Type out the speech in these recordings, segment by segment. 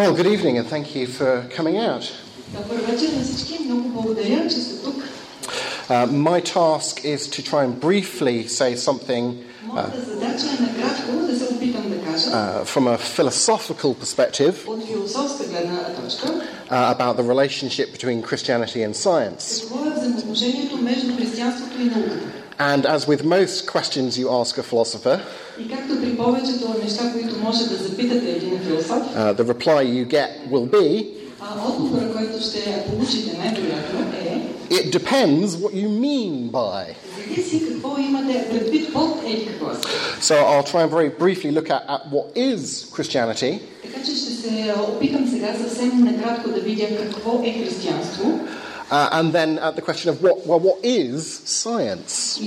Well, good evening and thank you for coming out. Uh, my task is to try and briefly say something uh, uh, from a philosophical perspective uh, about the relationship between Christianity and science. какво е взаимоотношението между християнството и науката. And as with most questions you ask a philosopher, И както при повечето неща, които може да запитате един философ, uh, the reply you get will be а отговора, който ще получите най-вероятно е it depends what you mean by. зависи какво имате предвид под еди какво си. So I'll try and very briefly look at, at what is Christianity, Така че ще се опитам сега съвсем накратко да видя какво е християнство Uh, and then uh, the question of what, well, what is science?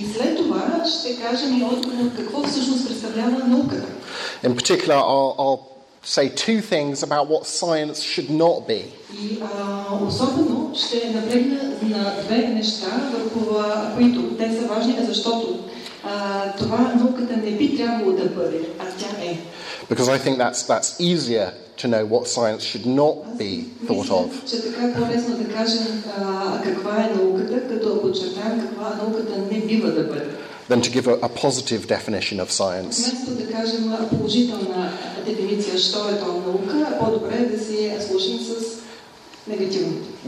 In particular, I'll, I'll, say two things about what science should not be because I think that's, that's easier to know what science should not be thought of. Than to give a, a positive definition of science.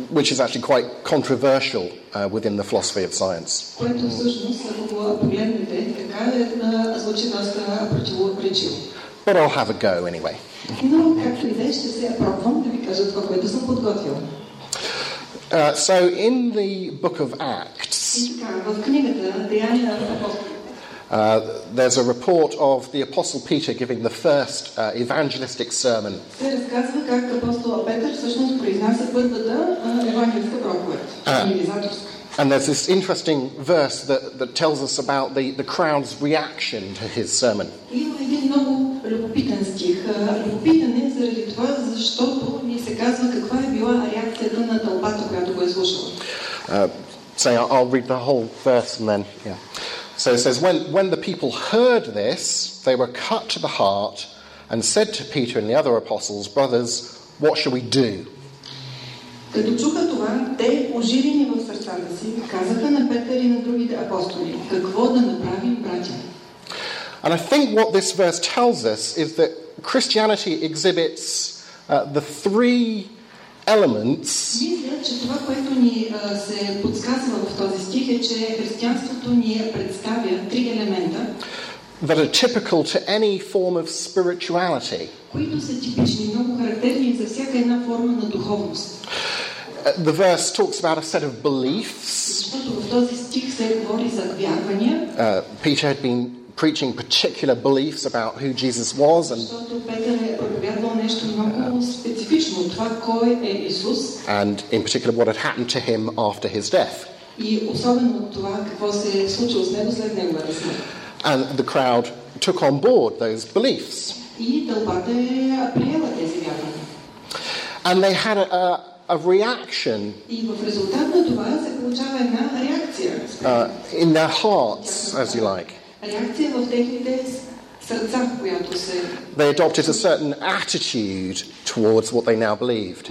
Which is actually quite controversial uh, within the philosophy of science. Mm. But I'll have a go anyway. Uh, so in the book of Acts, uh, there's a report of the Apostle Peter giving the first uh, evangelistic sermon. and there's this interesting verse that, that tells us about the, the crowd's reaction to his sermon. И Има един много любопитен стих. А, Любопитен е заради това, защото ни се казва каква е била реакцията на тълпата, която го е слушала. Uh, say, I'll, I'll read the whole verse and then, yeah. So it says, when, when the people heard this, they were cut to the heart and said to Peter and the other apostles, Brothers, what shall we do? Като чуха това, те, оживени в сърцата си, казаха на Петър и на другите апостоли, какво да направим, братя? And I think what this verse tells us is that Christianity exhibits uh, the three elements Мисля, че това, което ни а, се подсказва в този стих е, че християнството ни представя три елемента, that are typical to any form of spirituality. които са типични, много характерни за всяка една форма на духовност. Uh, the verse talks about a set of beliefs. Защото в този стих се говори за вярвания, Uh, Peter had been preaching particular beliefs about who Jesus was and, and in particular what had happened to him after his death. And the crowd took on board those beliefs. And they had a, a a reaction uh, in their hearts, as you like. They adopted a certain attitude towards what they now believed.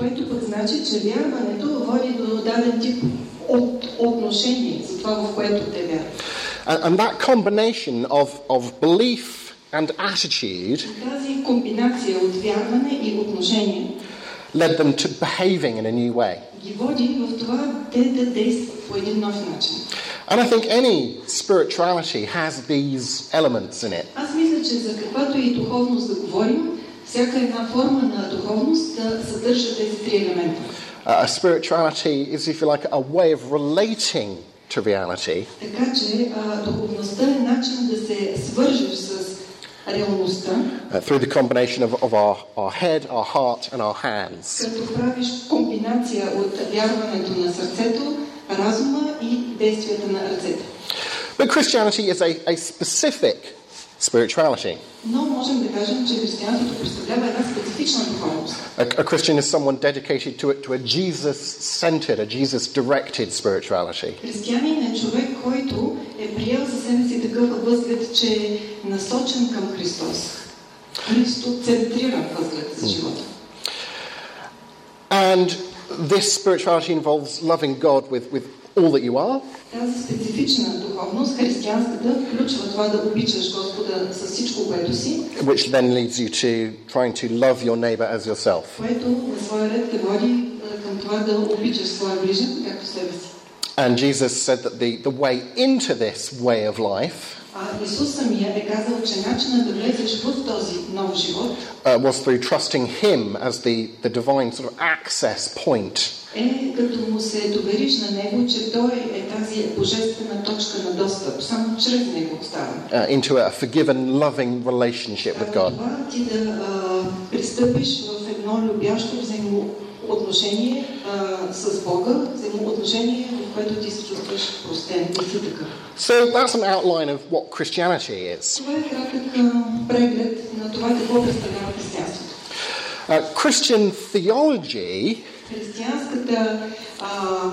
And, and that combination of, of belief and attitude И Тази комбинация от вярване и отношение led them to behaving in a new way. ги води в това те да действат по един нов начин. And I think any spirituality has these elements in it. Аз мисля, че за каквато и духовност да говорим, всяка една форма на духовност да съдържа тези три елемента. Uh, a spirituality is, if you like, a way of relating to reality Така че а, духовността е начин да се свържеш с реалността, uh, through the combination of, of our, our head, our heart, and our hands. But Christianity is a, a specific spirituality. A, a Christian is someone dedicated to it to a Jesus centered, a Jesus directed spirituality. And this spirituality involves loving God with, with all that you are, Тази специфична духовност, християнската, включва това да обичаш Господа с всичко, което си, which then leads you to trying to love your neighbor as yourself. което на своя ред те води е, към това да обичаш своя ближен, както себе си. And Jesus said that the, the way into this way of life А Исус самия е казал, че начинът да влезеш в този нов живот uh, was through trusting Him as the, the divine sort of access point е като му се довериш на Него, че Той е тази божествена точка на достъп. Само чрез Него става. uh, into a forgiven, loving relationship with God. това ти да пристъпиш в едно любящо взаимоотношение а, с Бога, взаимоотношение, в което ти се чувстваш простен и си такъв. So that's an outline of what Christianity is. Това е кратък а, преглед на това какво представлява християнството. Uh, Christian theology Християнската, а,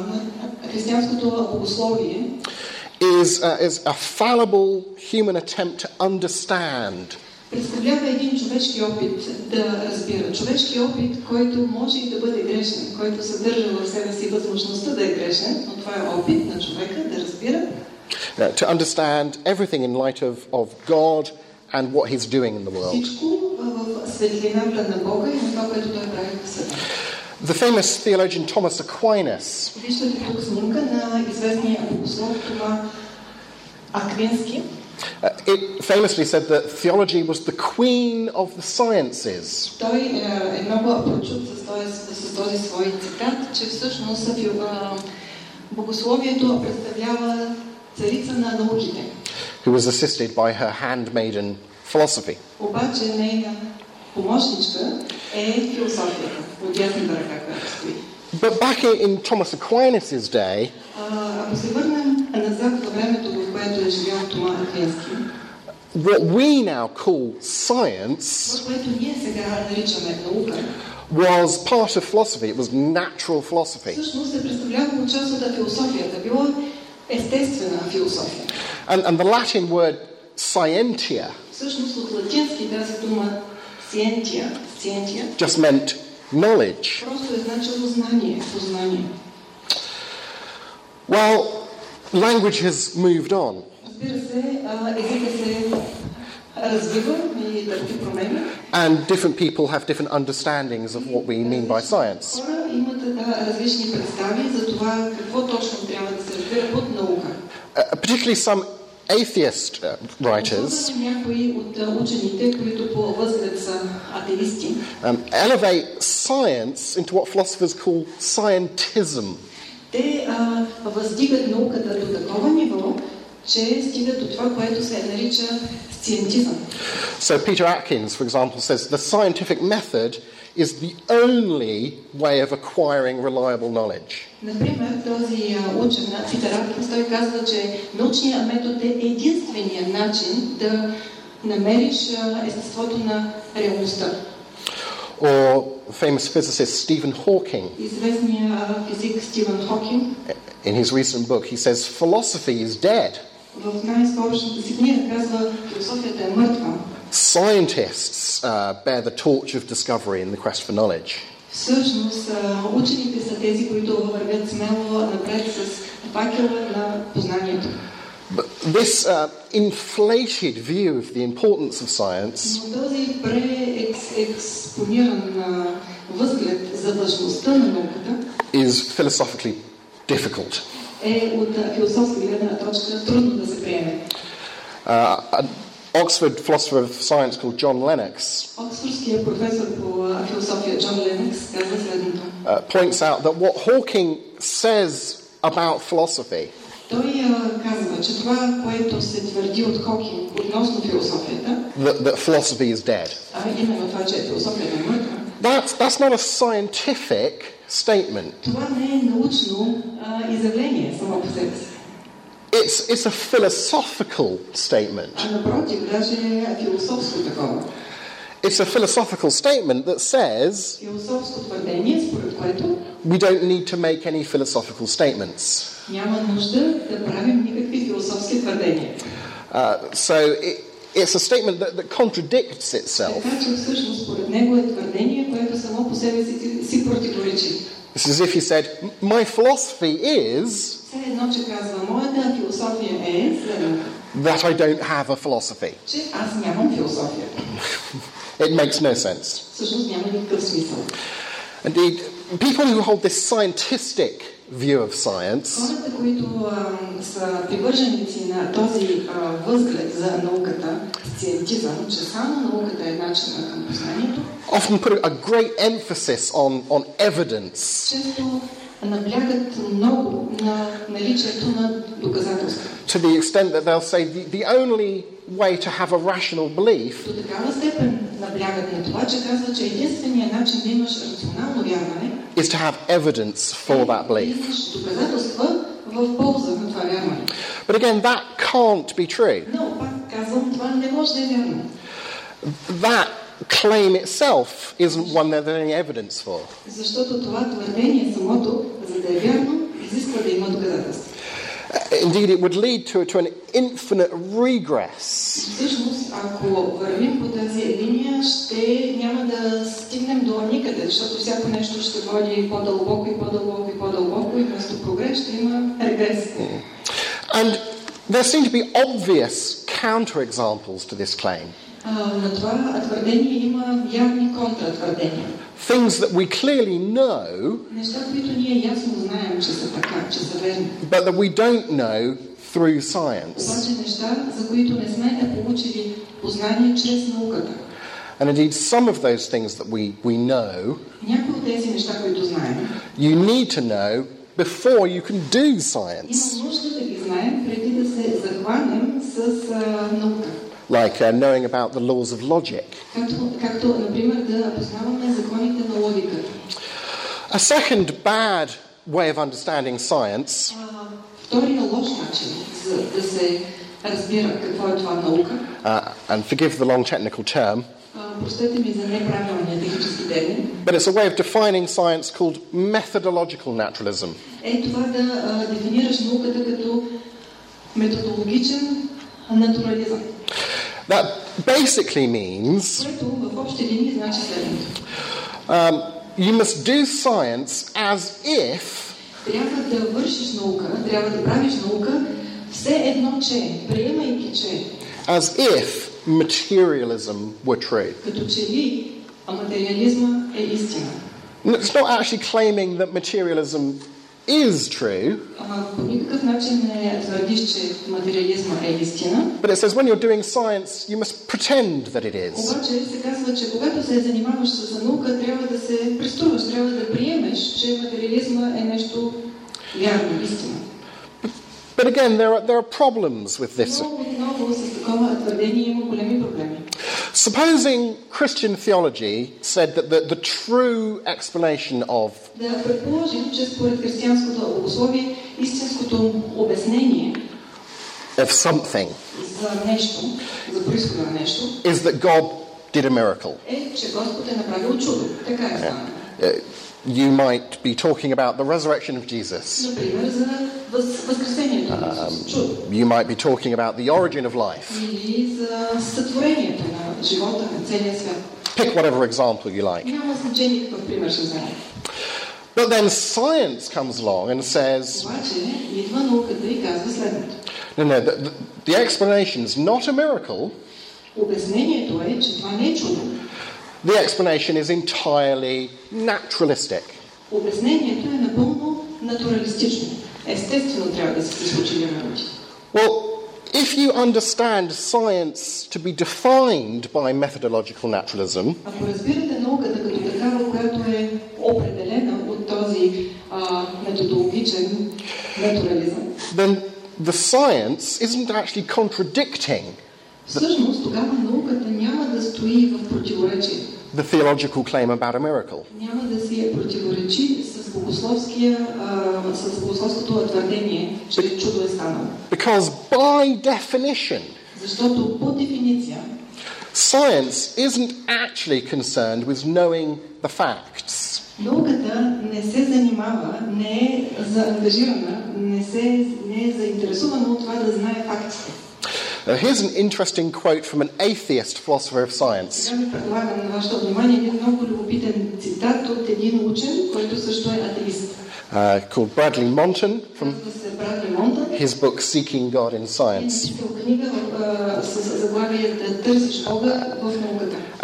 християнското богословие is, uh, is a fallible human attempt to understand представлява един човешки опит да разбира. Човешки опит, който може и да бъде грешен, който съдържа в себе си възможността да е грешен, но това е опит на човека да разбира uh, to understand everything in light of, of God and what He's doing in the world. всичко а, в светлината на Бога и на това, което Той прави в света. The famous theologian Thomas Aquinas Виждате тук снимка на известния богослов Тома Аквински. uh, it famously said that theology was the queen of the sciences. Той е, е много прочут с този, с този свой цитат, че всъщност фил- а, богословието представлява царица на науките. who was assisted by her handmaiden philosophy. Обаче нейна помощничка е философията, от дясната ръка, която стои. But back in, in Thomas Aquinas' day, А, what we now call science was part of philosophy, it was natural philosophy. And, and the Latin word scientia just meant knowledge. Well, language has moved on. Разбира се, а, езика се развива и търпи промени. And different people have different understandings of what we mean by science. Хора имат да, различни представи за това какво точно трябва да се разбира под наука. Uh, particularly some atheist uh, writers Особено някои от а, учените, които по възглед са атеисти, um, elevate science into what philosophers call scientism. те а, въздигат науката до такова ниво, че стигат до това, което се нарича сциентизъм. So Peter Atkins, for example, says the scientific method is the only way of acquiring reliable knowledge. Например, този а, учен, а, Питер Аткинс, той казва, че научният метод е единственият начин да намериш а, естеството на реалността. Or famous physicist Stephen Hawking, Известният а, физик Стивен Хокинг in his recent book, he says philosophy is dead. в най-скорошната си книга казва, философията е мъртва. Scientists uh, bear the torch of discovery in the quest for knowledge. Всъщност, а, учените са тези, които вървят смело напред с факела на познанието. But this uh, inflated view of the importance of science Но този преекспониран а, възглед за важността на науката is philosophically difficult. е от а, философска гледна точка трудно да се приеме. Uh, an Oxford philosopher of science called John Lennox Оксфордският професор по а, философия Джон Ленекс казва следното. uh, points out that what Hawking says about philosophy Той а, казва, че това, което се твърди от Хокинг относно философията, that, that philosophy is dead. а именно това, че философията е мъртва, That's, that's not a scientific statement. It's, it's a philosophical statement. It's a philosophical statement that says we don't need to make any philosophical statements. Uh, so it, it's a statement that, that contradicts itself. It's as if he said, My philosophy is that I don't have a philosophy. it makes no sense. Indeed, people who hold this scientific view of science. Often put a great emphasis on, on evidence. To the extent that they'll say the, the only way to have a rational belief is to have evidence for that belief. But again, that can't be true. That claim itself isn't one that there's any evidence for. Indeed, it would lead to, to an infinite regress Всъщност, ако вървим по тази линия, ще няма да стигнем до никъде, защото всяко нещо ще води по-дълбоко и по-дълбоко и по-дълбоко и вместо прогрес ще има регрес. And there seem to be obvious counterexamples to this claim. А, на това твърдение има явни контратвърдения. things that we clearly know, but that we don't know through science. And indeed, some of those things that we, we know, you need to know before you can do science има нужда да ги знаем преди да се захванем с а, наука. Like uh, knowing about the laws of logic. Както, както, например, да познаваме законите на логиката. A second bad way of understanding science А, Втория лош начин за да се разбира какво е това наука, uh, and forgive the long technical term, а, простете ми за неправилния технически термин, but it's a way of defining science called methodological naturalism. е това да а, дефинираш науката като методологичен натурализъм. That basically means um, you must do science as if as if materialism were true. It's not actually claiming that materialism is true. But it says when you're doing science, you must pretend that it is. But again, there are, there are problems with this. Много, много с такова твърдение има големи проблеми. Supposing Christian theology said that the, the true explanation of Да предположим, че според християнското богословие истинското обяснение of something за нещо, за происхода на нещо, is that God did a miracle. е, че Господ е направил чудо. Така е станало. Uh, you might be talking about the resurrection of Jesus. Например, за въз, възкресението на Исус. Чудо. You might be talking about the origin of life. Или за сътворението на живота на целия свят. Pick whatever example you like. Няма значение какъв пример ще вземем. But then science comes along and says, Обаче идва науката и казва следното. no, no, the, the, the explanation is not a miracle. Обяснението е, че това не е чудо. The explanation is entirely naturalistic. Обяснението е напълно натуралистично. Естествено трябва да са се случили работи. Well, if you understand science to be defined by methodological naturalism, Ако разбирате науката като такава, която е определена от този а, методологичен натурализъм, then the science isn't actually contradicting всъщност тогава науката няма да стои в противоречие. the theological claim about a miracle. Няма да си е противоречи с, богословския, а, с богословското твърдение, че чудо е станало. Because by definition, Защото по дефиниция science isn't actually concerned with knowing the facts. науката не се занимава, не е заангажирана, не, се, не е заинтересувана от това да знае фактите. Now, here's an interesting quote from an atheist philosopher of science. Uh, called Bradley Monton from his book Seeking God in Science.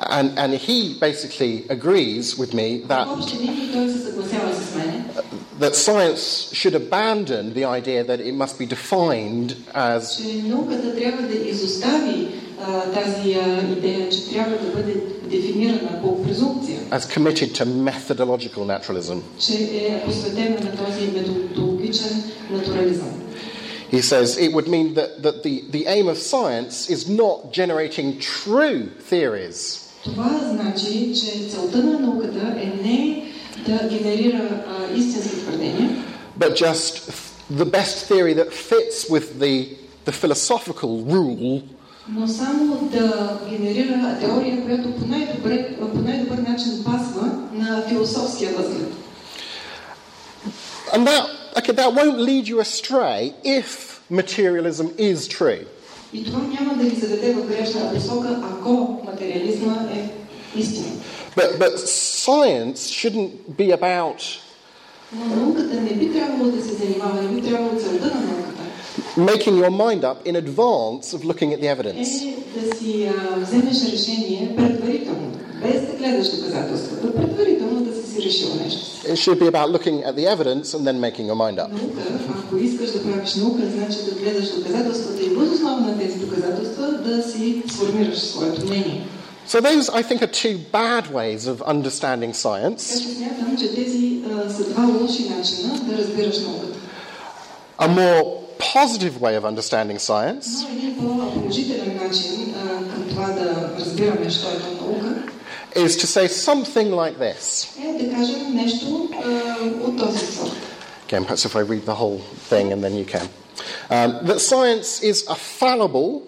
And, and he basically agrees with me that that science should abandon the idea that it must be defined as че науката трябва да изостави а, тази а, идея, че трябва да бъде дефинирана по презумпция, as committed to methodological naturalism. че е посветена на този методологичен натурализъм. He says it would mean that, that the, the aim of science is not generating true theories, Това значи, че целта на науката е не да генерира а, истински твърдения, but just the best theory that fits with the, the philosophical rule но само да генерира теория, която по най-добър, по най-добър начин пасва на философския възглед. And that, okay, that won't lead you astray if materialism is true. И това няма да ви заведе в грешна посока, ако материализма е истина. But, but science shouldn't be about making your mind up in advance of looking at the evidence. It should be about looking at the evidence and then making your mind up. So, those, I think, are two bad ways of understanding science. A more positive way of understanding science is to say something like this. Again, perhaps if I read the whole thing and then you can. Um, that science is a fallible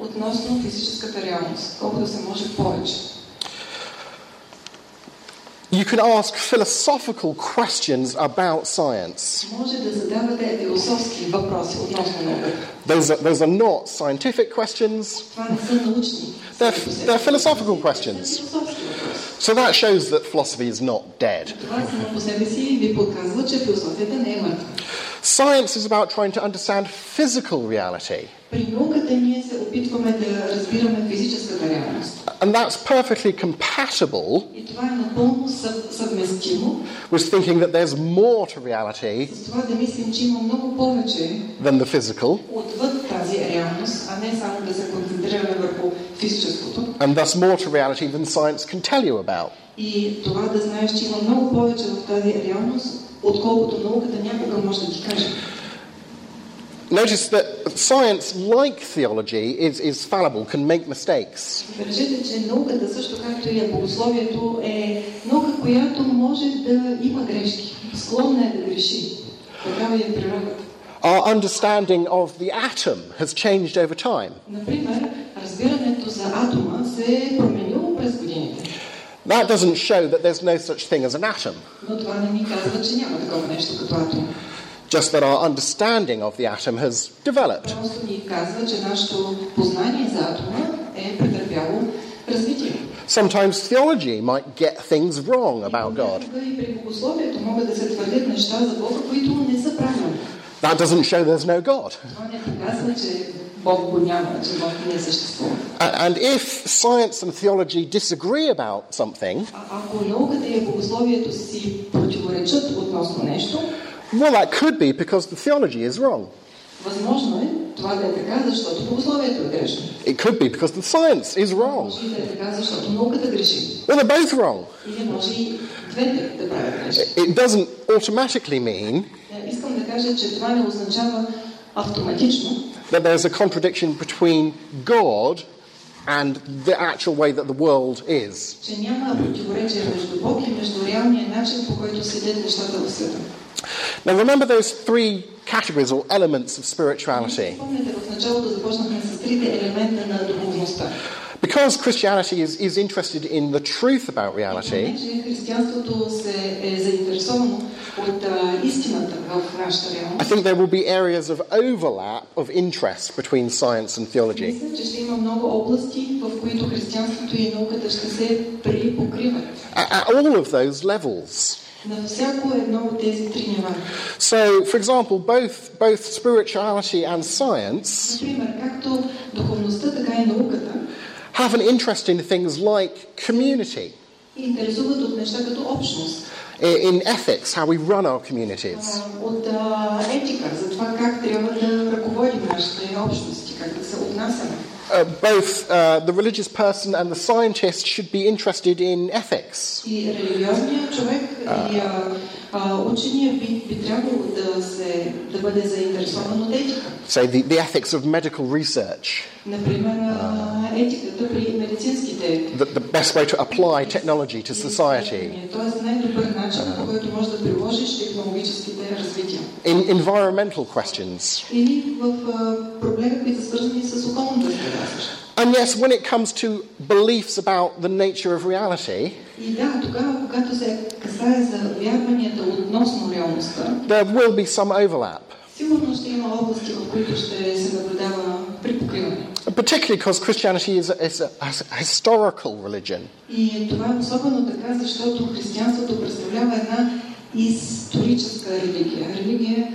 относно физическата реалност, колкото се може повече. You can ask philosophical questions about science. Може да задавате философски въпроси относно науката. Those are, those are not scientific questions, Това не са научни. They're- сами по себе they're си. philosophical questions. Са философски въпроси. so that shows that philosophy is not dead. Това само по себе си ви подказва, че философията не е мъртва. Science is about trying to understand physical reality, При науката ние се опитваме да разбираме физическата реалност. and that's perfectly compatible И това е напълно съв, съвместимо with thinking that there's more to reality с това да мислим, че има много повече than the physical, отвъд тази реалност, а не само да се концентрираме върху физическото. and thus more to reality than science can tell you about. И това да знаеш, че има много повече в тази реалност, отколкото науката някога може да ти каже. Notice that science, like theology, is, is fallible, can make mistakes. Забележете, че науката, също както и богословието, е наука, която може да има грешки. Склонна е да греши. Такава е природата. Our understanding of the atom has changed over time. Например, разбирането за атома се е променило през годините. That doesn't show that there's no such thing as an atom. Just that our understanding of the atom has developed. Sometimes theology might get things wrong about God. That doesn't show there's no God. And if science and theology disagree about something, well, that could be because the theology is wrong. It could be because the science is wrong. Well, they're both wrong. It doesn't automatically mean that there's a contradiction between God and the actual way that the world is. Now, remember those three categories or elements of spirituality. Because Christianity is, is interested in the truth about reality, I think there will be areas of overlap of interest between science and theology. At all of those levels. So, for example, both, both spirituality and science have an interest in things like community интересуват от неща като общност, i- in ethics, how we run our communities. а, от а, етика, за това как трябва да ръководим нашите общности, как да се отнасяме. Uh, both uh, the religious person and the scientist should be interested in ethics. И so the, the ethics of medical research. Uh, the, the best way to apply technology to society. In environmental questions. Или в а, проблеми, които са свързани с околната среда също. And yes, when it comes to beliefs about the nature of reality, И да, тогава, когато се касае за вярванията относно реалността, there will be some overlap, сигурно ще има области, в които ще се наблюдава припокриване. particularly because Christianity is a, is a, a historical religion. И това е особено така, защото християнството представлява една историческа религия. Религия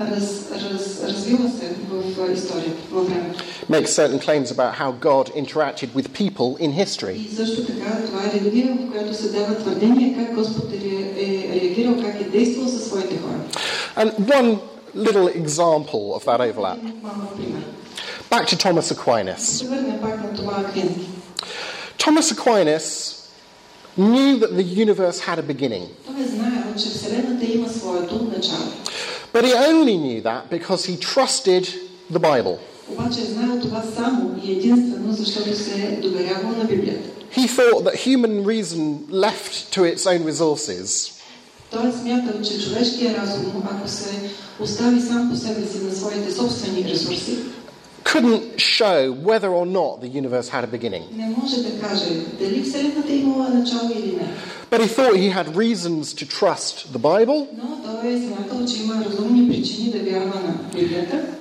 раз, раз, развила се в а, историята, във времето. Makes certain claims about how God interacted with people in history. И също така това е религия, в която се дава твърдение как Господ е, е реагирал, как е действал със своите хора. And one little example of that overlap. Малко пример. Back to Thomas Aquinas. Се върнем пак на това Аквински. Thomas Aquinas knew that the universe had a beginning, Той е знаел, че Вселената има своето начало. but he only knew that because he trusted the Bible. Обаче е знаел това само и единствено, защото се е доверявал на Библията. He thought that human reason left to its own resources Той е смятал, че човешкият разум, ако се остави сам по себе си на своите собствени ресурси, couldn't show whether or not the universe had a beginning. But he thought he had reasons to trust the Bible.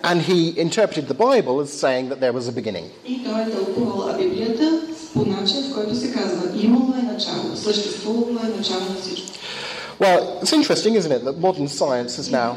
And he interpreted the Bible as saying that there was a beginning. Well, it's interesting, isn't it, that modern science is now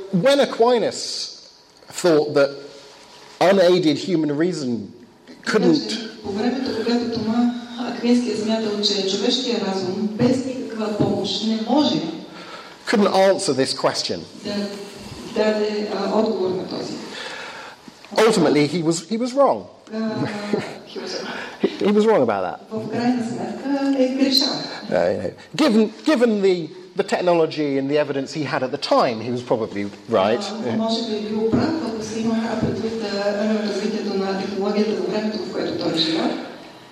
when Aquinas thought that unaided human reason couldn't. Couldn't answer this question. Ultimately, he was, he was wrong. he was wrong about that. Uh, given, given the the technology and the evidence he had at the time, he was probably right.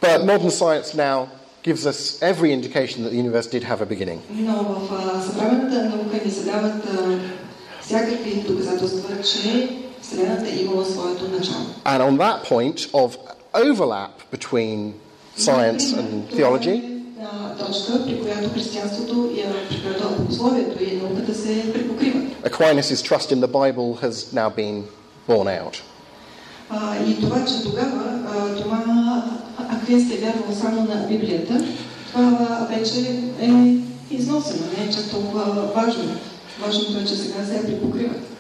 But modern science now gives us every indication that the universe did have a beginning. And on that point of overlap between science and theology, а, точка, при която християнството и а, при която богословието и науката се припокриват. Aquinas' trust in the Bible has now been borne out.